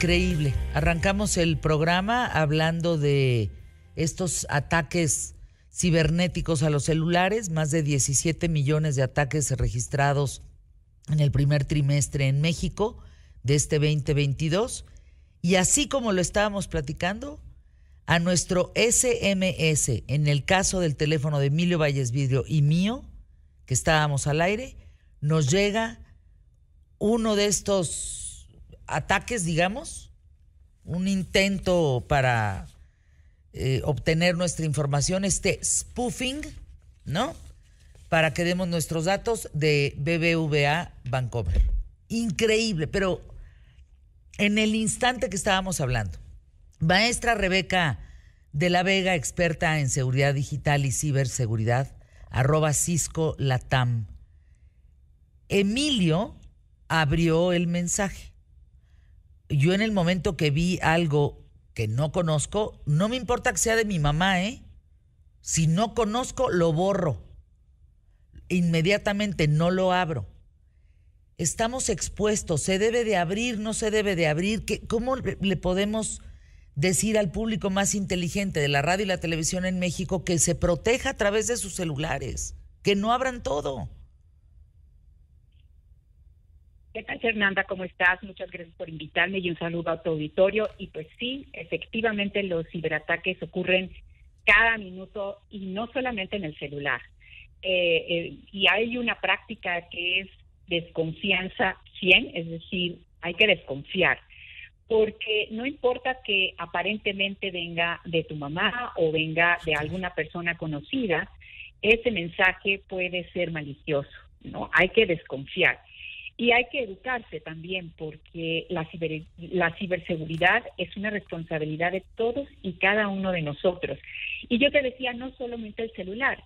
Increíble. Arrancamos el programa hablando de estos ataques cibernéticos a los celulares, más de 17 millones de ataques registrados en el primer trimestre en México de este 2022. Y así como lo estábamos platicando, a nuestro SMS, en el caso del teléfono de Emilio Valles Vidrio y mío, que estábamos al aire, nos llega uno de estos ataques, digamos, un intento para eh, obtener nuestra información, este spoofing, ¿no? Para que demos nuestros datos de BBVA Bancomer. Increíble, pero en el instante que estábamos hablando, maestra Rebeca de la Vega, experta en seguridad digital y ciberseguridad, arroba Cisco Latam. Emilio abrió el mensaje. Yo en el momento que vi algo que no conozco, no me importa que sea de mi mamá, ¿eh? Si no conozco, lo borro. Inmediatamente no lo abro. Estamos expuestos, se debe de abrir, no se debe de abrir. ¿Cómo le podemos decir al público más inteligente de la radio y la televisión en México que se proteja a través de sus celulares, que no abran todo. ¿Qué tal, Fernanda? ¿Cómo estás? Muchas gracias por invitarme y un saludo a tu auditorio. Y pues sí, efectivamente los ciberataques ocurren cada minuto y no solamente en el celular. Eh, eh, y hay una práctica que es desconfianza 100, es decir, hay que desconfiar porque no importa que aparentemente venga de tu mamá o venga de alguna persona conocida, ese mensaje puede ser malicioso, ¿no? Hay que desconfiar. Y hay que educarse también porque la, la ciberseguridad es una responsabilidad de todos y cada uno de nosotros. Y yo te decía, no solamente el celular,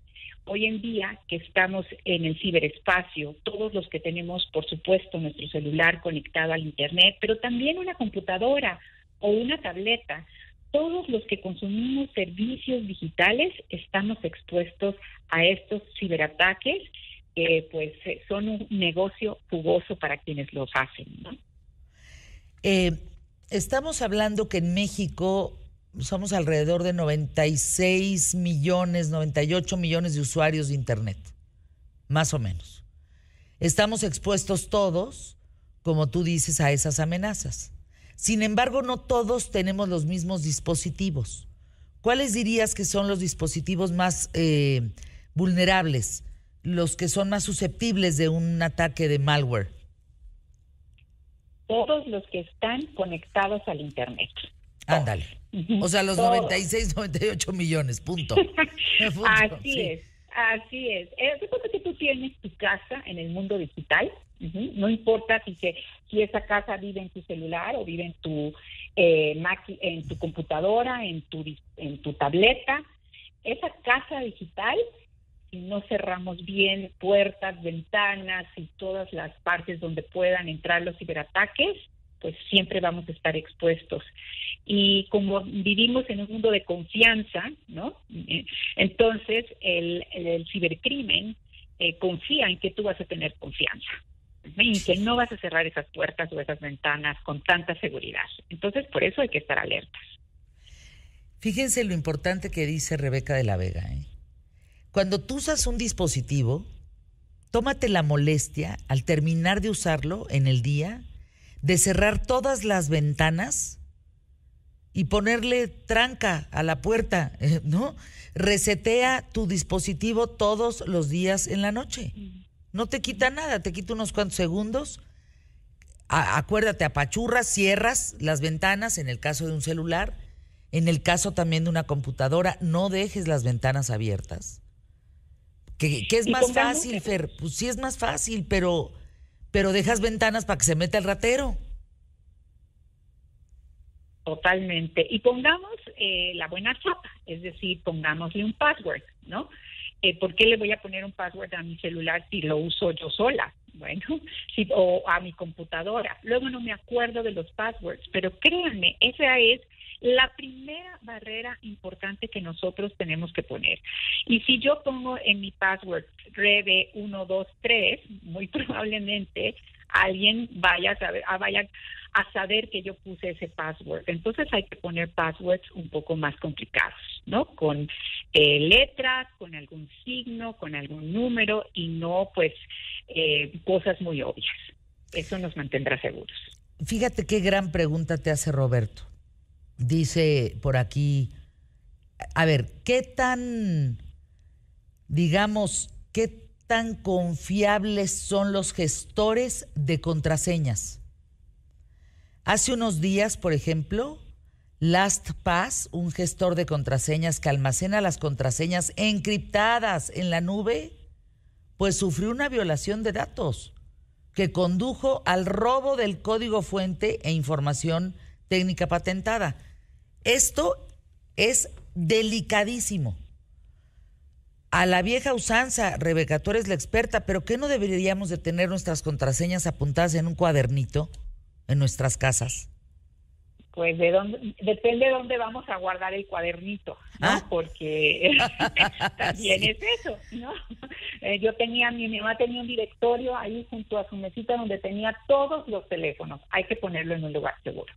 Hoy en día que estamos en el ciberespacio, todos los que tenemos, por supuesto, nuestro celular conectado al Internet, pero también una computadora o una tableta, todos los que consumimos servicios digitales estamos expuestos a estos ciberataques que pues eh, son un negocio jugoso para quienes los hacen. Eh, estamos hablando que en México somos alrededor de 96 millones, 98 millones de usuarios de Internet, más o menos. Estamos expuestos todos, como tú dices, a esas amenazas. Sin embargo, no todos tenemos los mismos dispositivos. ¿Cuáles dirías que son los dispositivos más eh, vulnerables, los que son más susceptibles de un ataque de malware? Todos los que están conectados al Internet. Ándale. O sea, los 96, 98 millones, punto. así es, así es. Eh, que tú tienes tu casa en el mundo digital, no importa si, si esa casa vive en tu celular o vive en tu, eh, en tu computadora, en tu, en tu tableta, esa casa digital si no cerramos bien puertas, ventanas y todas las partes donde puedan entrar los ciberataques, pues siempre vamos a estar expuestos. Y como vivimos en un mundo de confianza, ¿no? Entonces el, cibercrimen eh, confía en que tú vas a tener confianza y que no vas a cerrar esas puertas o esas ventanas con tanta seguridad. Entonces, por eso hay que estar alertas. Fíjense lo importante que dice Rebeca de la Vega. ¿eh? Cuando tú usas un dispositivo, tómate la molestia al terminar de usarlo en el día de cerrar todas las ventanas y ponerle tranca a la puerta, ¿no? Resetea tu dispositivo todos los días en la noche. No te quita nada, te quita unos cuantos segundos. acuérdate, apachurras, cierras las ventanas en el caso de un celular, en el caso también de una computadora, no dejes las ventanas abiertas. ¿Qué, es más fácil, Fer? Pues sí es más fácil, pero pero dejas ventanas para que se meta el ratero. Totalmente. Y pongamos eh, la buena chapa, es decir, pongámosle un password, ¿no? Eh, ¿Por qué le voy a poner un password a mi celular si lo uso yo sola? Bueno, si, o a mi computadora. Luego no me acuerdo de los passwords, pero créanme, esa es la primera barrera importante que nosotros tenemos que poner. Y si yo pongo en mi password Rebe123, muy probablemente alguien vaya a saber, a, vaya a saber que yo puse ese password. Entonces hay que poner passwords un poco más complicados, ¿no? Con eh, letras, con algún signo, con algún número y no pues eh, cosas muy obvias. Eso nos mantendrá seguros. Fíjate qué gran pregunta te hace Roberto. Dice por aquí, a ver, ¿qué tan, digamos, qué tan confiables son los gestores de contraseñas? Hace unos días, por ejemplo, LastPass, un gestor de contraseñas que almacena las contraseñas encriptadas en la nube, pues sufrió una violación de datos que condujo al robo del código fuente e información técnica patentada. Esto es delicadísimo. A la vieja usanza, Rebeca, tú eres la experta, pero ¿qué no deberíamos de tener nuestras contraseñas apuntadas en un cuadernito en nuestras casas? Pues de dónde, depende de dónde vamos a guardar el cuadernito, ¿no? Ah. Porque también es eso, ¿no? Eh, yo tenía, mi mamá tenía un directorio ahí junto a su mesita donde tenía todos los teléfonos. Hay que ponerlo en un lugar seguro.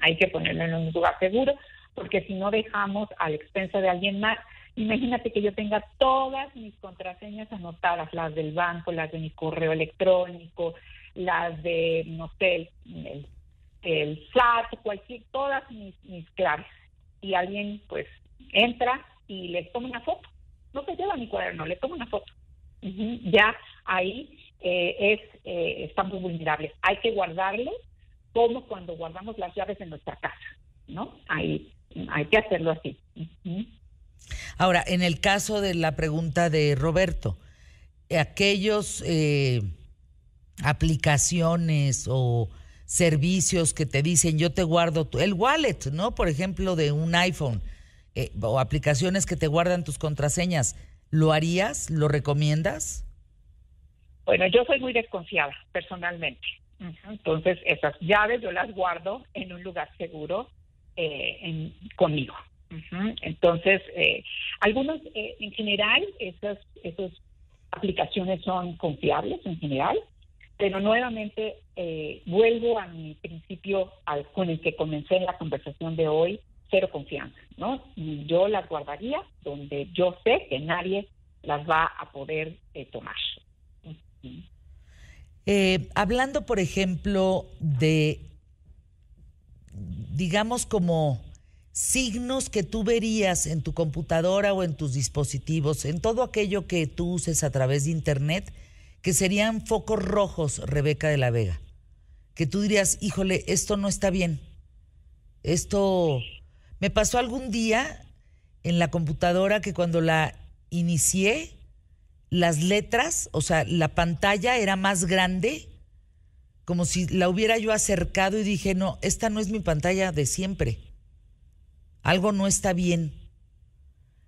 Hay que ponerlo en un lugar seguro porque si no dejamos a la de alguien más, imagínate que yo tenga todas mis contraseñas anotadas, las del banco, las de mi correo electrónico, las de, no sé, el, el, SAT, cualquier, todas mis, mis claves. Y alguien pues entra y le toma una foto. No se lleva mi cuaderno, le toma una foto. Ya ahí eh, es, eh, estamos vulnerables. Hay que guardarle como cuando guardamos las llaves en nuestra casa, ¿no? Ahí hay que hacerlo así. Ahora, en el caso de la pregunta de Roberto, aquellos eh, aplicaciones o servicios que te dicen yo te guardo el wallet, ¿no? Por ejemplo, de un iPhone eh, o aplicaciones que te guardan tus contraseñas, ¿lo harías? ¿Lo recomiendas? Bueno, yo soy muy desconfiada personalmente. Entonces, esas llaves yo las guardo en un lugar seguro eh, conmigo. Entonces, eh, algunos, eh, en general, esas, esas aplicaciones son confiables en general, pero nuevamente vuelvo a mi principio con el que comencé en la conversación de hoy, cero confianza, ¿no? Yo las guardaría donde yo sé que nadie las va a poder tomar. Hablando, por ejemplo, de digamos, como signos que tú verías en tu computadora o en tus dispositivos, en todo aquello que tú uses a través de Internet, que serían focos rojos, Rebeca de la Vega? Que tú dirías, híjole, esto no está bien. Esto me pasó algún día en la computadora que cuando la inicié, las letras, o sea, la pantalla era más grande como si la hubiera yo acercado y dije, no, esta no es mi pantalla de siempre. Algo no está bien.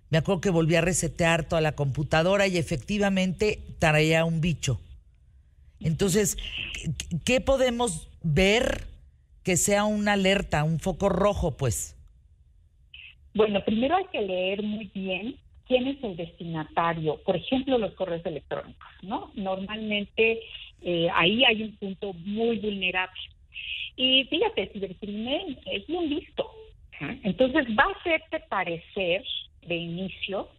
Me acuerdo que volví a resetear toda la computadora y efectivamente traía un bicho. Entonces, ¿qué podemos ver que sea una alerta, un foco rojo, pues? Bueno, primero hay que leer muy bien quién es el destinatario. Por ejemplo, los correos electrónicos, ¿no? Normalmente eh, ahí hay un punto muy vulnerable. Y fíjate, cibercrimen es bien listo. Entonces va a hacerte parecer de inicio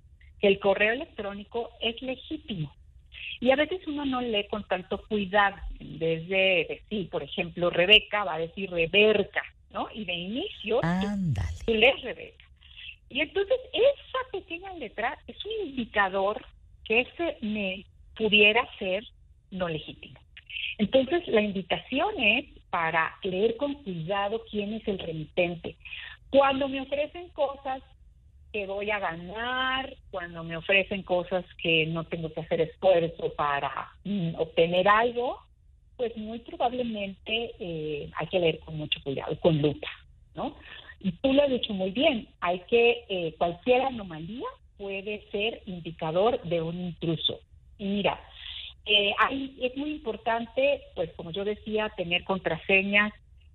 que el correo electrónico es legítimo. Y a veces uno no lee con tanto cuidado. En vez de decir, por ejemplo, Rebeca, va a decir Reberca, ¿no? Y de inicio tú lees Rebeca. Y entonces esa pequeña letra es un indicador que ese me pudiera ser no legítimo. Entonces, la invitación es para leer con cuidado quién es el remitente. Cuando me ofrecen cosas que voy a ganar, cuando me ofrecen cosas que no tengo que hacer esfuerzo para mm, obtener algo, pues muy probablemente eh, hay que leer con mucho cuidado, con lupa, ¿no? Y tú lo has dicho muy bien, hay que, eh, cualquier anomalía puede ser indicador de un intruso. Y mira, eh, es muy importante, pues como yo decía, tener contraseñas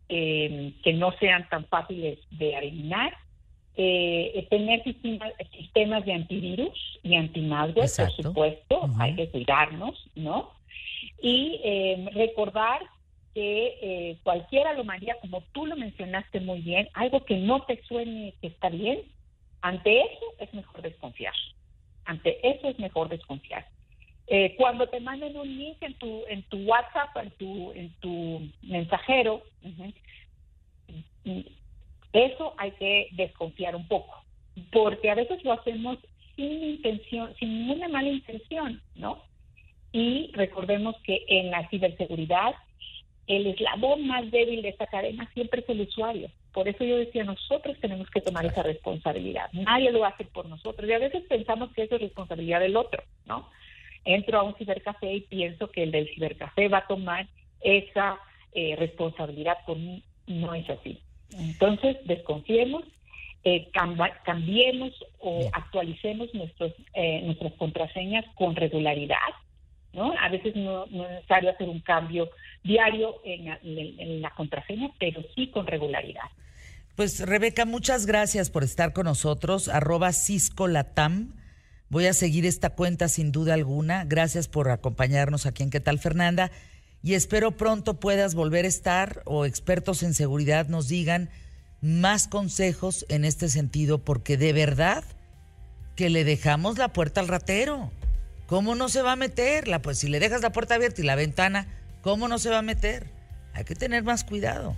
eh, que no sean tan fáciles de adivinar, eh, tener sistemas, de antivirus y antimalware, por supuesto, hay que cuidarnos, ¿no? Y eh, recordar que eh, cualquier anomalía, como tú lo mencionaste muy bien, algo que no te suene que está bien, ante eso es mejor desconfiar. Ante eso es mejor desconfiar. Eh, cuando te manden un link en tu en tu WhatsApp, en tu en tu mensajero, eso hay que desconfiar un poco, porque a veces lo hacemos sin intención, sin ninguna mala intención, ¿no? Y recordemos que en la ciberseguridad el eslabón más débil de esta cadena siempre es el usuario. Por eso yo decía, nosotros tenemos que tomar esa responsabilidad. Nadie lo hace por nosotros. Y a veces pensamos que eso es responsabilidad del otro, ¿no? Entro a un cibercafé y pienso que el del cibercafé va a tomar esa eh, responsabilidad por mí. No es así. Entonces, desconfiemos, eh, cambiemos o actualicemos nuestros, eh, nuestras contraseñas con regularidad ¿no? A veces no, es necesario hacer un cambio diario en la, contraseña, pero sí con regularidad. Pues Rebeca, muchas gracias por estar con nosotros. Arroba Cisco Latam. Voy a seguir esta cuenta sin duda alguna. Gracias por acompañarnos aquí en ¿Qué tal Fernanda? Y espero pronto puedas volver a estar o expertos en seguridad nos digan más consejos en este sentido, porque de verdad que le dejamos la puerta al ratero. ¿Cómo no se va a meter? pues si le dejas la puerta abierta y la ventana, ¿cómo no se va a meter? Hay que tener más cuidado.